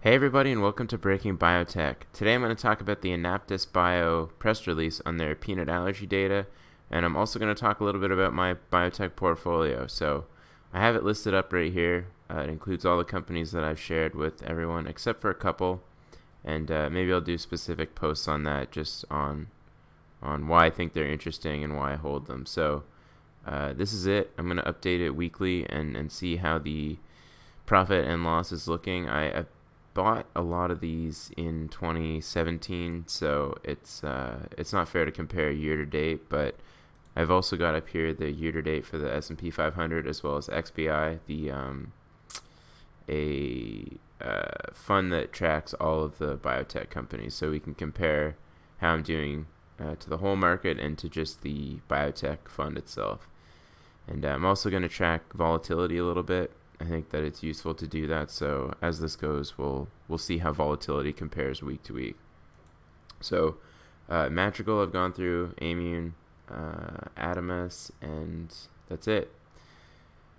Hey, everybody, and welcome to Breaking Biotech. Today I'm going to talk about the Anaptys Bio press release on their peanut allergy data, and I'm also going to talk a little bit about my biotech portfolio. So I have it listed up right here. Uh, it includes all the companies that I've shared with everyone except for a couple, and uh, maybe I'll do specific posts on that just on on why I think they're interesting and why I hold them. So uh, this is it. I'm going to update it weekly and, and see how the profit and loss is looking. I, I bought a lot of these in 2017, so it's uh, it's not fair to compare year to date. But I've also got up here the year to date for the S&P 500 as well as XBI, the um, a uh, fund that tracks all of the biotech companies, so we can compare how I'm doing uh, to the whole market and to just the biotech fund itself. And uh, I'm also going to track volatility a little bit. I think that it's useful to do that. So as this goes, we'll we'll see how volatility compares week to week. So uh, Madrigal, I've gone through Aimmune, uh, Adamas, and that's it.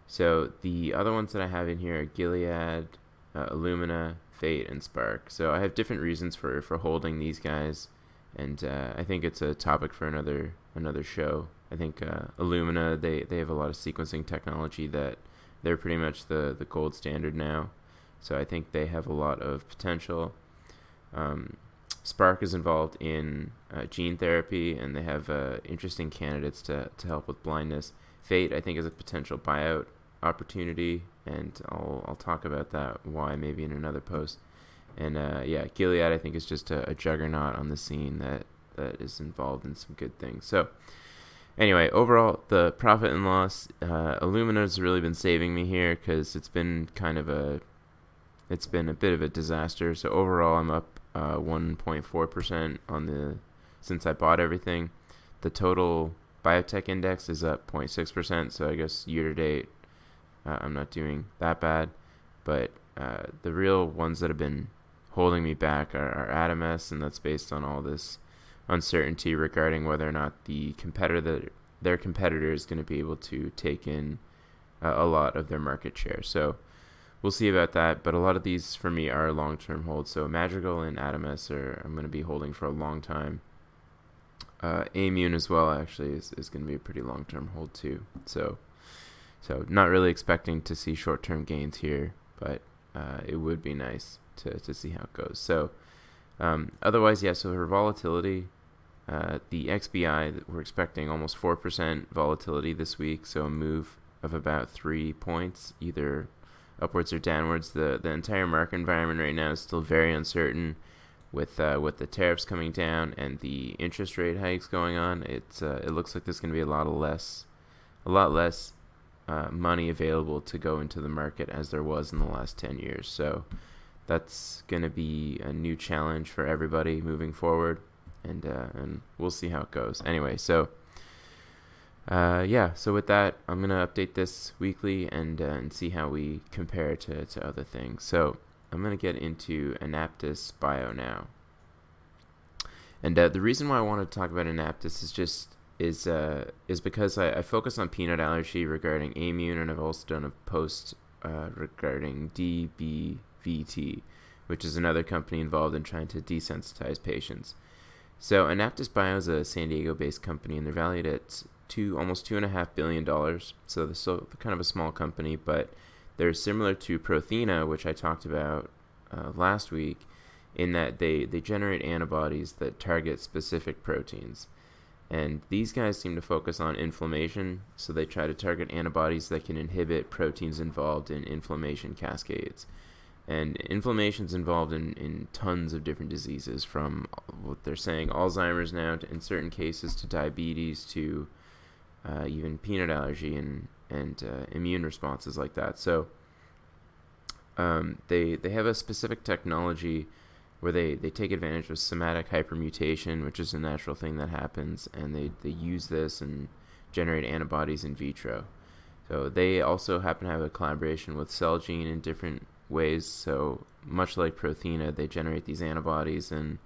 So the other ones that I have in here are Gilead, uh, Illumina, Fate, and Spark. So I have different reasons for for holding these guys, and uh, I think it's a topic for another another show. I think uh, Illumina they they have a lot of sequencing technology that they're pretty much the the gold standard now. So I think they have a lot of potential. Um, Spark is involved in uh, gene therapy, and they have uh, interesting candidates to, to help with blindness. Fate, I think, is a potential buyout opportunity, and I'll I'll talk about that why maybe in another post. And uh, yeah, Gilead, I think, is just a, a juggernaut on the scene that that is involved in some good things. So anyway, overall, the profit and loss, uh, Illumina's really been saving me here because it's been kind of a, it's been a bit of a disaster. So overall, I'm up uh, 1.4% on the since I bought everything. The total biotech index is up 0.6%. So I guess year to date, uh, I'm not doing that bad. But uh, the real ones that have been holding me back are, are Adamas, and that's based on all this uncertainty regarding whether or not the competitor their competitor is going to be able to take in uh, a lot of their market share. So we'll see about that. But a lot of these for me are long term holds. So Madrigal and Adamas are I'm going to be holding for a long time. Uh, Aimmune as well actually is, is going to be a pretty long term hold too. So so not really expecting to see short term gains here, but uh, it would be nice to, to see how it goes. So um, otherwise, yeah. So her volatility uh, the XBI, we're expecting almost 4% volatility this week, so a move of about three points, either upwards or downwards. The the entire market environment right now is still very uncertain, with uh, with the tariffs coming down and the interest rate hikes going on. It's uh, it looks like there's going to be a lot of less, a lot less uh, money available to go into the market as there was in the last 10 years. So that's going to be a new challenge for everybody moving forward and uh, and we'll see how it goes. Anyway, so uh, yeah, so with that, I'm gonna update this weekly and uh, and see how we compare to to other things. So I'm gonna get into Anaptys Bio now, and uh, the reason why I want to talk about Anaptys is just is uh, is because I, I, focus on peanut allergy regarding Aimmune, and I've also done a post uh, regarding DBVT, which is another company involved in trying to desensitize patients. So Anaptys Bio is a San Diego-based company, and they're valued at two almost two and a half billion dollars. So they're still kind of a small company, but they're similar to Prothena, which I talked about uh, last week, in that they they generate antibodies that target specific proteins. And these guys seem to focus on inflammation, so they try to target antibodies that can inhibit proteins involved in inflammation cascades. And inflammation's involved in, in tons of different diseases, from what they're saying Alzheimer's now, to, in certain cases, to diabetes, to uh, even peanut allergy and and uh, immune responses like that. So um, they they have a specific technology where they, they take advantage of somatic hypermutation, which is a natural thing that happens, and they, they use this and generate antibodies in vitro. So they also happen to have a collaboration with Celgene in different ways. So much like Prothena, they generate these antibodies and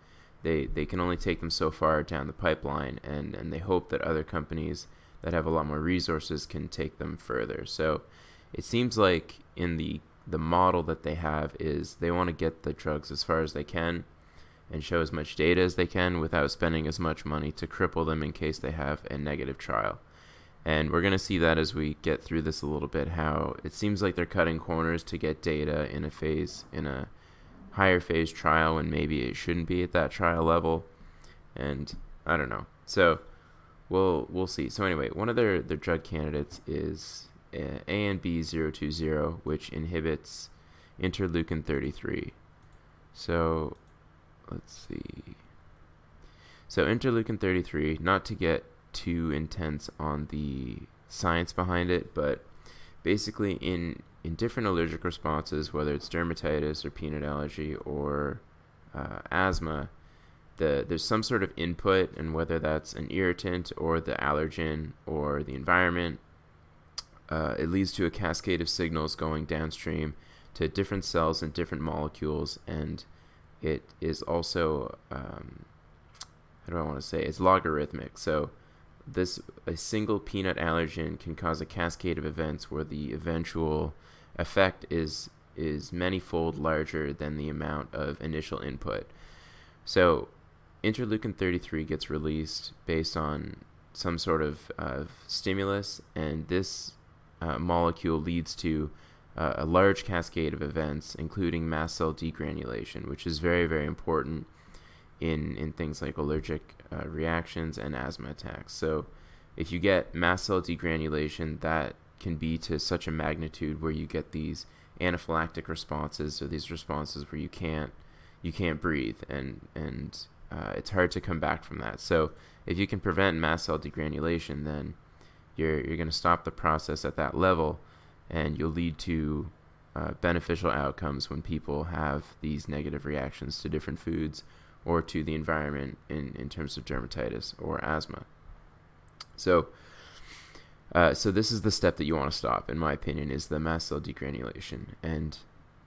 they they can only take them so far down the pipeline, and and they hope that other companies that have a lot more resources can take them further. So it seems like in the the model that they have is they want to get the drugs as far as they can and show as much data as they can without spending as much money to cripple them in case they have a negative trial. And we're going to see that as we get through this a little bit how it seems like they're cutting corners to get data in a phase in a higher phase trial when maybe it shouldn't be at that trial level. And I don't know. So we'll we'll see. So anyway, one of their their drug candidates is uh, ANB020, which inhibits interleukin 33. So let's see. So interleukin 33, not to get too intense on the science behind it, but basically in in different allergic responses, whether it's dermatitis or peanut allergy or uh, asthma, the there's some sort of input, and whether that's an irritant or the allergen or the environment, uh, it leads to a cascade of signals going downstream to different cells and different molecules, and it is also um, how do I want to say it's logarithmic. So this a single peanut allergen can cause a cascade of events where the eventual effect is is manyfold larger than the amount of initial input. So interleukin 33 gets released based on some sort of stimulus, and this uh, molecule leads to uh, a large cascade of events, including mast cell degranulation, which is very, very important in, in things like allergic uh, reactions and asthma attacks. So, if you get mast cell degranulation, that can be to such a magnitude where you get these anaphylactic responses or these responses where you can't you can't breathe and and uh, it's hard to come back from that. So if you can prevent mast cell degranulation, then you're you're going to stop the process at that level, and you'll lead to uh, beneficial outcomes when people have these negative reactions to different foods or to the environment in, in terms of dermatitis or asthma. So, uh, so this is the step that you want to stop, in my opinion, is the mast cell degranulation. And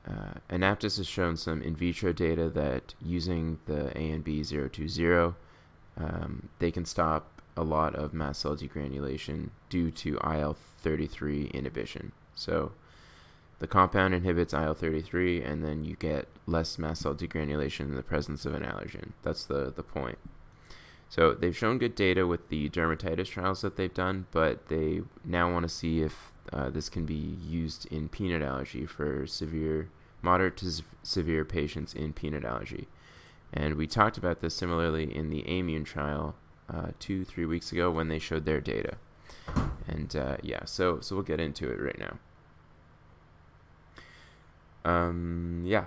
uh, Anaptys has shown some in vitro data that using the ANB020, um, they can stop a lot of mast cell degranulation due to IL-33 inhibition. So the compound inhibits IL-33, and then you get less mast cell degranulation in the presence of an allergen. That's the the point. So they've shown good data with the dermatitis trials that they've done, but they now want to see if uh, this can be used in peanut allergy for severe, moderate to severe patients in peanut allergy. And we talked about this similarly in the Aimmune trial uh, two, three weeks ago when they showed their data. And uh, yeah, so so we'll get into it right now. Um, yeah.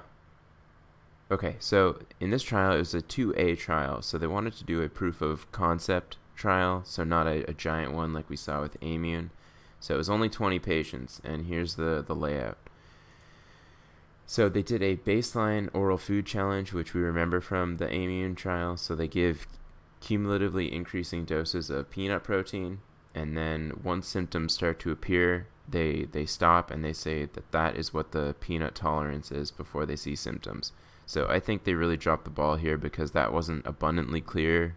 Okay, so in this trial, it was a 2A trial, so they wanted to do a proof of concept trial, so not a, a giant one like we saw with Aimmune. So it was only 20 patients, and here's the, the layout. So they did a baseline oral food challenge, which we remember from the Aimmune trial. So they give cumulatively increasing doses of peanut protein, and then once symptoms start to appear, they they stop and they say that that is what the peanut tolerance is before they see symptoms. So I think they really dropped the ball here because that wasn't abundantly clear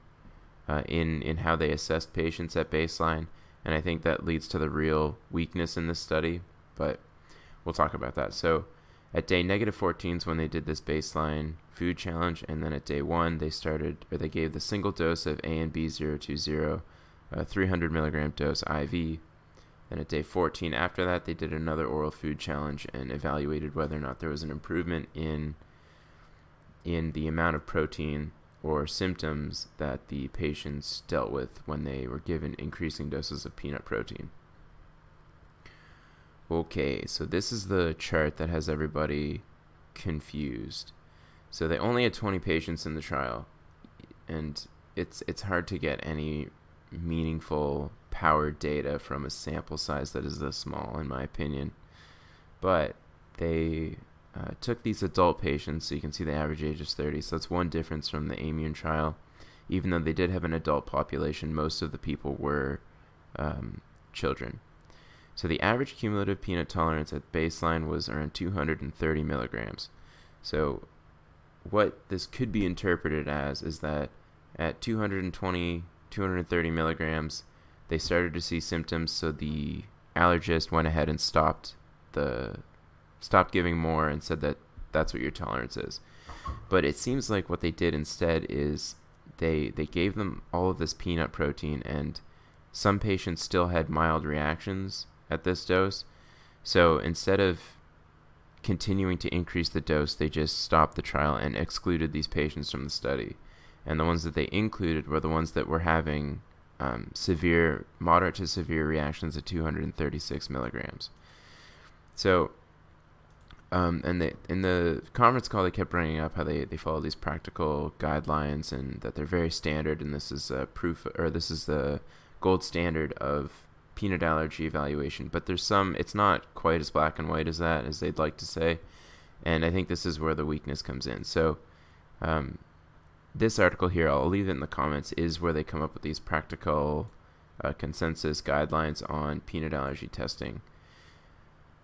uh, in in how they assessed patients at baseline, and I think that leads to the real weakness in this study. But we'll talk about that. So at day negative 14 is when they did this baseline food challenge, and then at day one they started or they gave the single dose of ANB020, a 300 milligram dose IV. Then at day 14 after that they did another oral food challenge and evaluated whether or not there was an improvement in in the amount of protein or symptoms that the patients dealt with when they were given increasing doses of peanut protein. Okay, so this is the chart that has everybody confused. So they only had 20 patients in the trial, and it's it's hard to get any meaningful powered data from a sample size that is this small, in my opinion. But they uh, took these adult patients, so you can see the average age is 30. So that's one difference from the Aimmune trial. Even though they did have an adult population, most of the people were um, children. So the average cumulative peanut tolerance at baseline was around 230 milligrams. So what this could be interpreted as is that at 220, 230 milligrams, they started to see symptoms, so the allergist went ahead and stopped the stopped giving more and said that that's what your tolerance is. But it seems like what they did instead is they they gave them all of this peanut protein and some patients still had mild reactions at this dose. So instead of continuing to increase the dose, they just stopped the trial and excluded these patients from the study. And the ones that they included were the ones that were having um, severe, moderate to severe reactions at 236 milligrams. So, um, and they, in the conference call, they kept bringing up how they, they follow these practical guidelines and that they're very standard. And this is a proof, or this is the gold standard of peanut allergy evaluation, but there's some, it's not quite as black and white as that, as they'd like to say. And I think this is where the weakness comes in. So, um, this article here, I'll leave it in the comments, is where they come up with these practical uh, consensus guidelines on peanut allergy testing.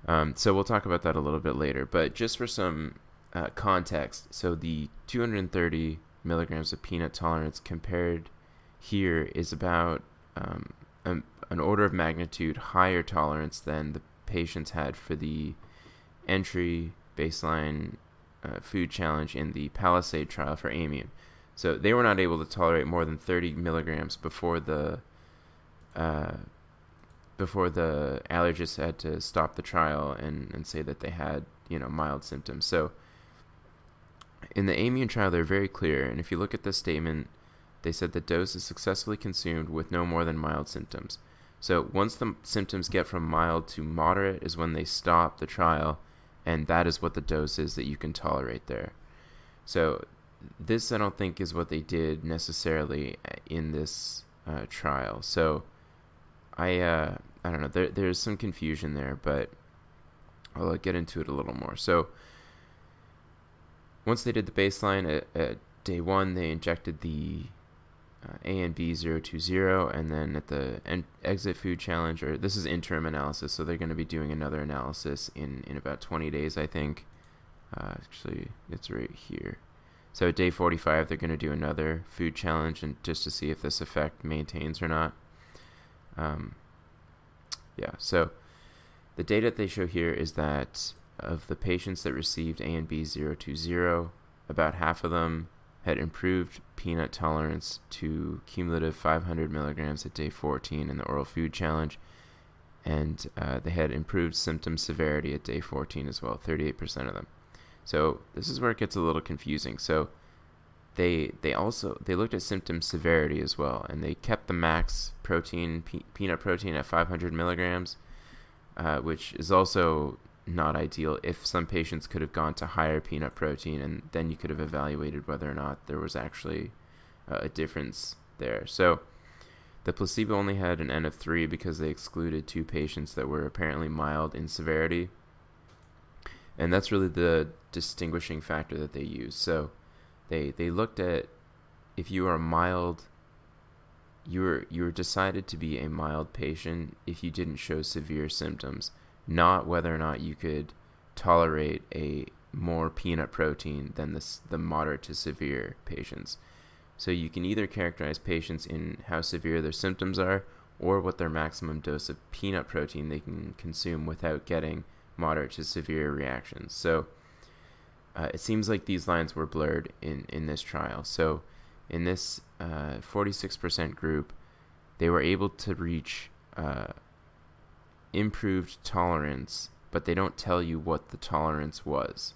Um, so we'll talk about that a little bit later. But just for some uh, context, so the 230 milligrams of peanut tolerance compared here is about um, a, an order of magnitude higher tolerance than the patients had for the entry baseline uh, food challenge in the Palisade trial for Aimmune. So they were not able to tolerate more than 30 milligrams before the uh, before the allergist had to stop the trial and, and say that they had you know mild symptoms. So in the Aimmune trial, they're very clear, and if you look at the statement, they said the dose is successfully consumed with no more than mild symptoms. So once the symptoms get from mild to moderate is when they stop the trial, and that is what the dose is that you can tolerate there. So this I don't think is what they did necessarily in this uh, trial. So I uh, I don't know. There there's some confusion there, but I'll get into it a little more. So once they did the baseline at, at day one, they injected the uh, ANB020, and then at the en- exit food challenge, or this is interim analysis, so they're going to be doing another analysis in, in about 20 days, I think. Uh, actually, it's right here. So day 45, they're going to do another food challenge, and just to see if this effect maintains or not. Um, yeah, so the data they show here is that of the patients that received ANB020, about half of them had improved peanut tolerance to cumulative 500 milligrams at day 14 in the oral food challenge, and uh, they had improved symptom severity at day 14 as well, 38% of them. So this is where it gets a little confusing. So they they also they looked at symptom severity as well, and they kept the max protein pe- peanut protein at 500 milligrams, uh, which is also not ideal if some patients could have gone to higher peanut protein and then you could have evaluated whether or not there was actually uh, a difference there. So the placebo only had an N of 3 because they excluded two patients that were apparently mild in severity. And that's really the distinguishing factor that they use. So they they looked at if you are mild you were you were decided to be a mild patient if you didn't show severe symptoms not whether or not you could tolerate a more peanut protein than the, the moderate to severe patients. So you can either characterize patients in how severe their symptoms are or what their maximum dose of peanut protein they can consume without getting moderate to severe reactions. So uh, it seems like these lines were blurred in, in this trial. So in this uh, 46% group, they were able to reach uh, improved tolerance, but they don't tell you what the tolerance was.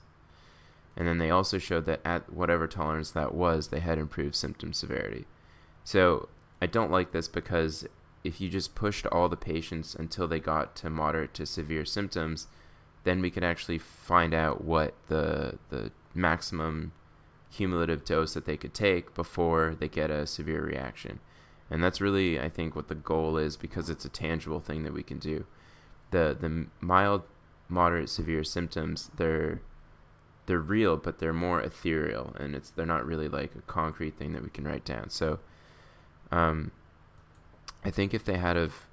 And then they also showed that at whatever tolerance that was, they had improved symptom severity. So I don't like this because if you just pushed all the patients until they got to moderate to severe symptoms, then we can actually find out what the the maximum cumulative dose that they could take before they get a severe reaction. And that's really I think what the goal is because it's a tangible thing that we can do the the mild, moderate, severe symptoms they're they're real, but they're more ethereal, and it's they're not really like a concrete thing that we can write down. So, um, I think if they had have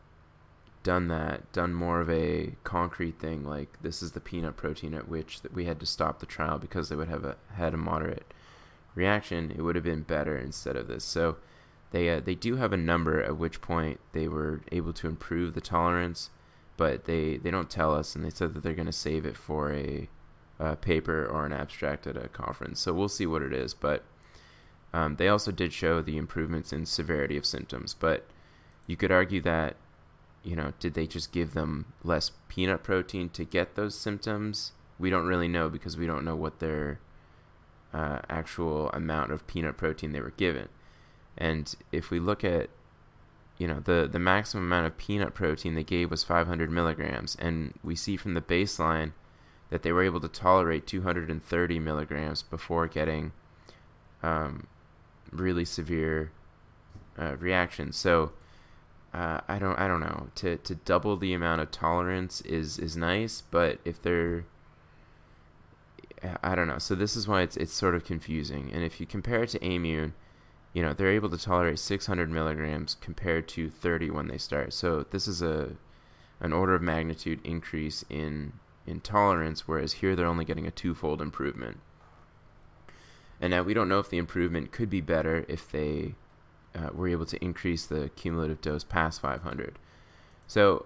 done that, done more of a concrete thing, like this is the peanut protein at which that we had to stop the trial because they would have a, had a moderate reaction, it would have been better instead of this. So, they uh, they do have a number at which point they were able to improve the tolerance but they, they don't tell us, and they said that they're going to save it for a, a, paper or an abstract at a conference. So we'll see what it is. But um, they also did show the improvements in severity of symptoms. But you could argue that, you know, did they just give them less peanut protein to get those symptoms? We don't really know because we don't know what their uh, actual amount of peanut protein they were given. And if we look at you know the the maximum amount of peanut protein they gave was 500 milligrams and we see from the baseline that they were able to tolerate 230 milligrams before getting um, really severe uh, reactions so uh, I don't I don't know to to double the amount of tolerance is is nice but if they're I don't know so this is why it's it's sort of confusing and if you compare it to Aimmune you know they're able to tolerate 600 milligrams compared to 30 when they start. So this is a an order of magnitude increase in in tolerance, whereas here they're only getting a twofold improvement. And now we don't know if the improvement could be better if they uh, were able to increase the cumulative dose past 500. So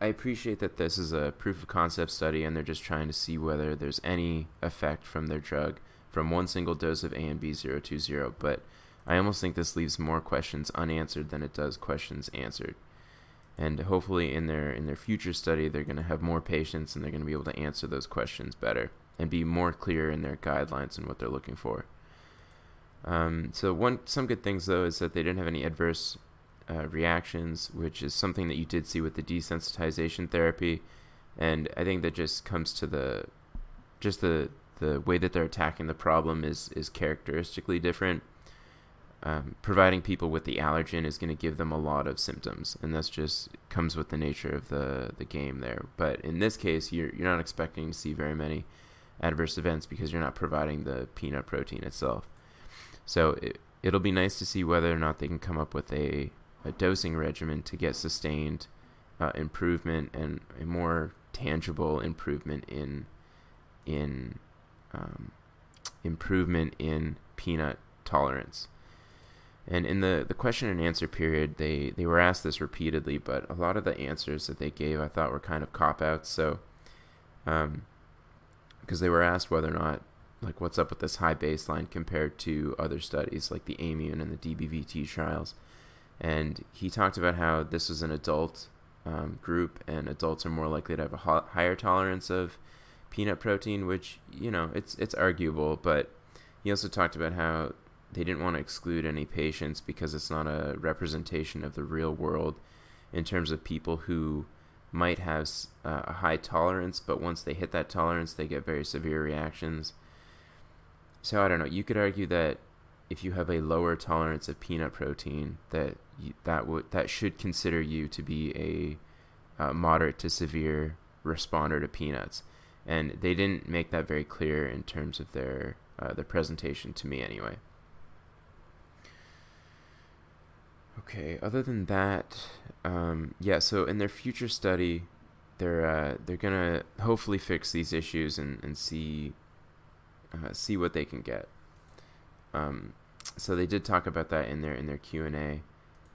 I appreciate that this is a proof of concept study and they're just trying to see whether there's any effect from their drug from one single dose of ANB020, but I almost think this leaves more questions unanswered than it does questions answered. And hopefully in their in their future study they're going to have more patients and they're going to be able to answer those questions better and be more clear in their guidelines and what they're looking for. Um, so one some good things though is that they didn't have any adverse uh, reactions, which is something that you did see with the desensitization therapy, and I think that just comes to the just the the way that they're attacking the problem is is characteristically different um, providing people with the allergen is going to give them a lot of symptoms, and that's just comes with the nature of the the game there. But in this case, you're you're not expecting to see very many adverse events because you're not providing the peanut protein itself. So it, it'll be nice to see whether or not they can come up with a, a dosing regimen to get sustained uh, improvement and a more tangible improvement in in um, improvement in peanut tolerance. And in the, the question and answer period, they, they were asked this repeatedly, but a lot of the answers that they gave I thought were kind of cop outs. So, um, because they were asked whether or not, like, what's up with this high baseline compared to other studies like the Aimmune and the DBVT trials. And he talked about how this was an adult um, group, and adults are more likely to have a ho- higher tolerance of peanut protein, which, you know, it's, it's arguable, but he also talked about how they didn't want to exclude any patients because it's not a representation of the real world in terms of people who might have uh, a high tolerance, but once they hit that tolerance, they get very severe reactions. So I don't know. You could argue that if you have a lower tolerance of peanut protein, that you, that would that should consider you to be a uh, moderate to severe responder to peanuts, and they didn't make that very clear in terms of their uh, their presentation to me anyway. Okay. Other than that, um, yeah. So in their future study, they're uh, they're gonna hopefully fix these issues and and see uh, see what they can get. Um, so they did talk about that in their in their Q and A,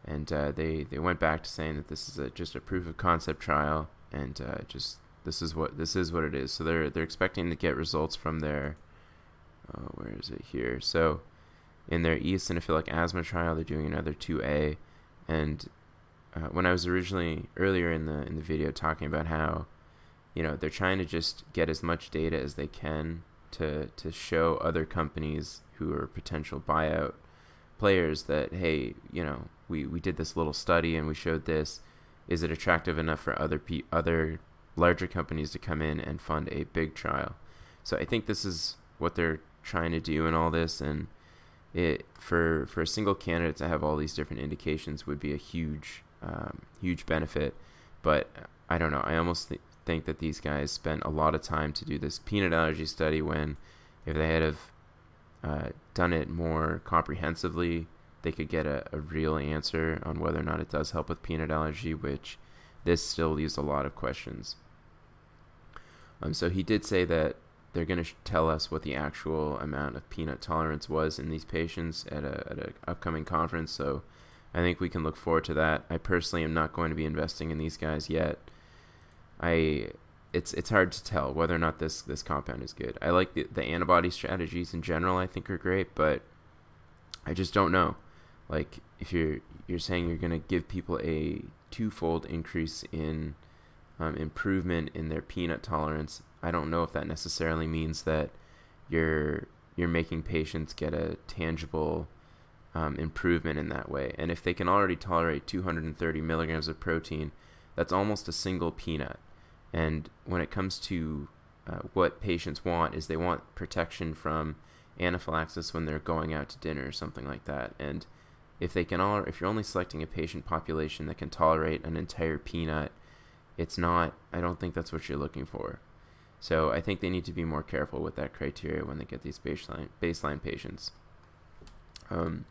and uh, they they went back to saying that this is a, just a proof of concept trial and uh, just this is what this is what it is. So they're they're expecting to get results from their uh, where is it here? So in their eosinophilic asthma trial, they're doing another 2A. And uh, when I was originally earlier in the in the video talking about how, you know, they're trying to just get as much data as they can to to show other companies who are potential buyout players that hey, you know, we we did this little study and we showed this. Is it attractive enough for other pe- other larger companies to come in and fund a big trial? So I think this is what they're trying to do in all this and it for for a single candidate to have all these different indications would be a huge um, huge benefit. But I don't know. I almost th- think that these guys spent a lot of time to do this peanut allergy study when if they had have uh, done it more comprehensively, they could get a, a real answer on whether or not it does help with peanut allergy, which this still leaves a lot of questions. Um, so he did say that they're going to tell us what the actual amount of peanut tolerance was in these patients at a at an upcoming conference. So I think we can look forward to that. I personally am not going to be investing in these guys yet. I it's it's hard to tell whether or not this this compound is good. I like the the antibody strategies in general. I think are great, but I just don't know. Like if you're you're saying you're going to give people a twofold increase in um, improvement in their peanut tolerance, I don't know if that necessarily means that you're you're making patients get a tangible um, improvement in that way. And if they can already tolerate 230 milligrams of protein, that's almost a single peanut. And when it comes to uh, what patients want, is they want protection from anaphylaxis when they're going out to dinner or something like that. And if they can all, if you're only selecting a patient population that can tolerate an entire peanut, it's not. I don't think that's what you're looking for. So I think they need to be more careful with that criteria when they get these baseline baseline patients. Um,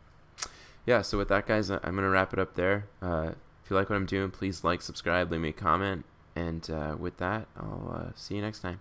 yeah. So with that, guys, I'm gonna wrap it up there. Uh, if you like what I'm doing, please like, subscribe, leave me a comment, and uh, with that, I'll uh, see you next time.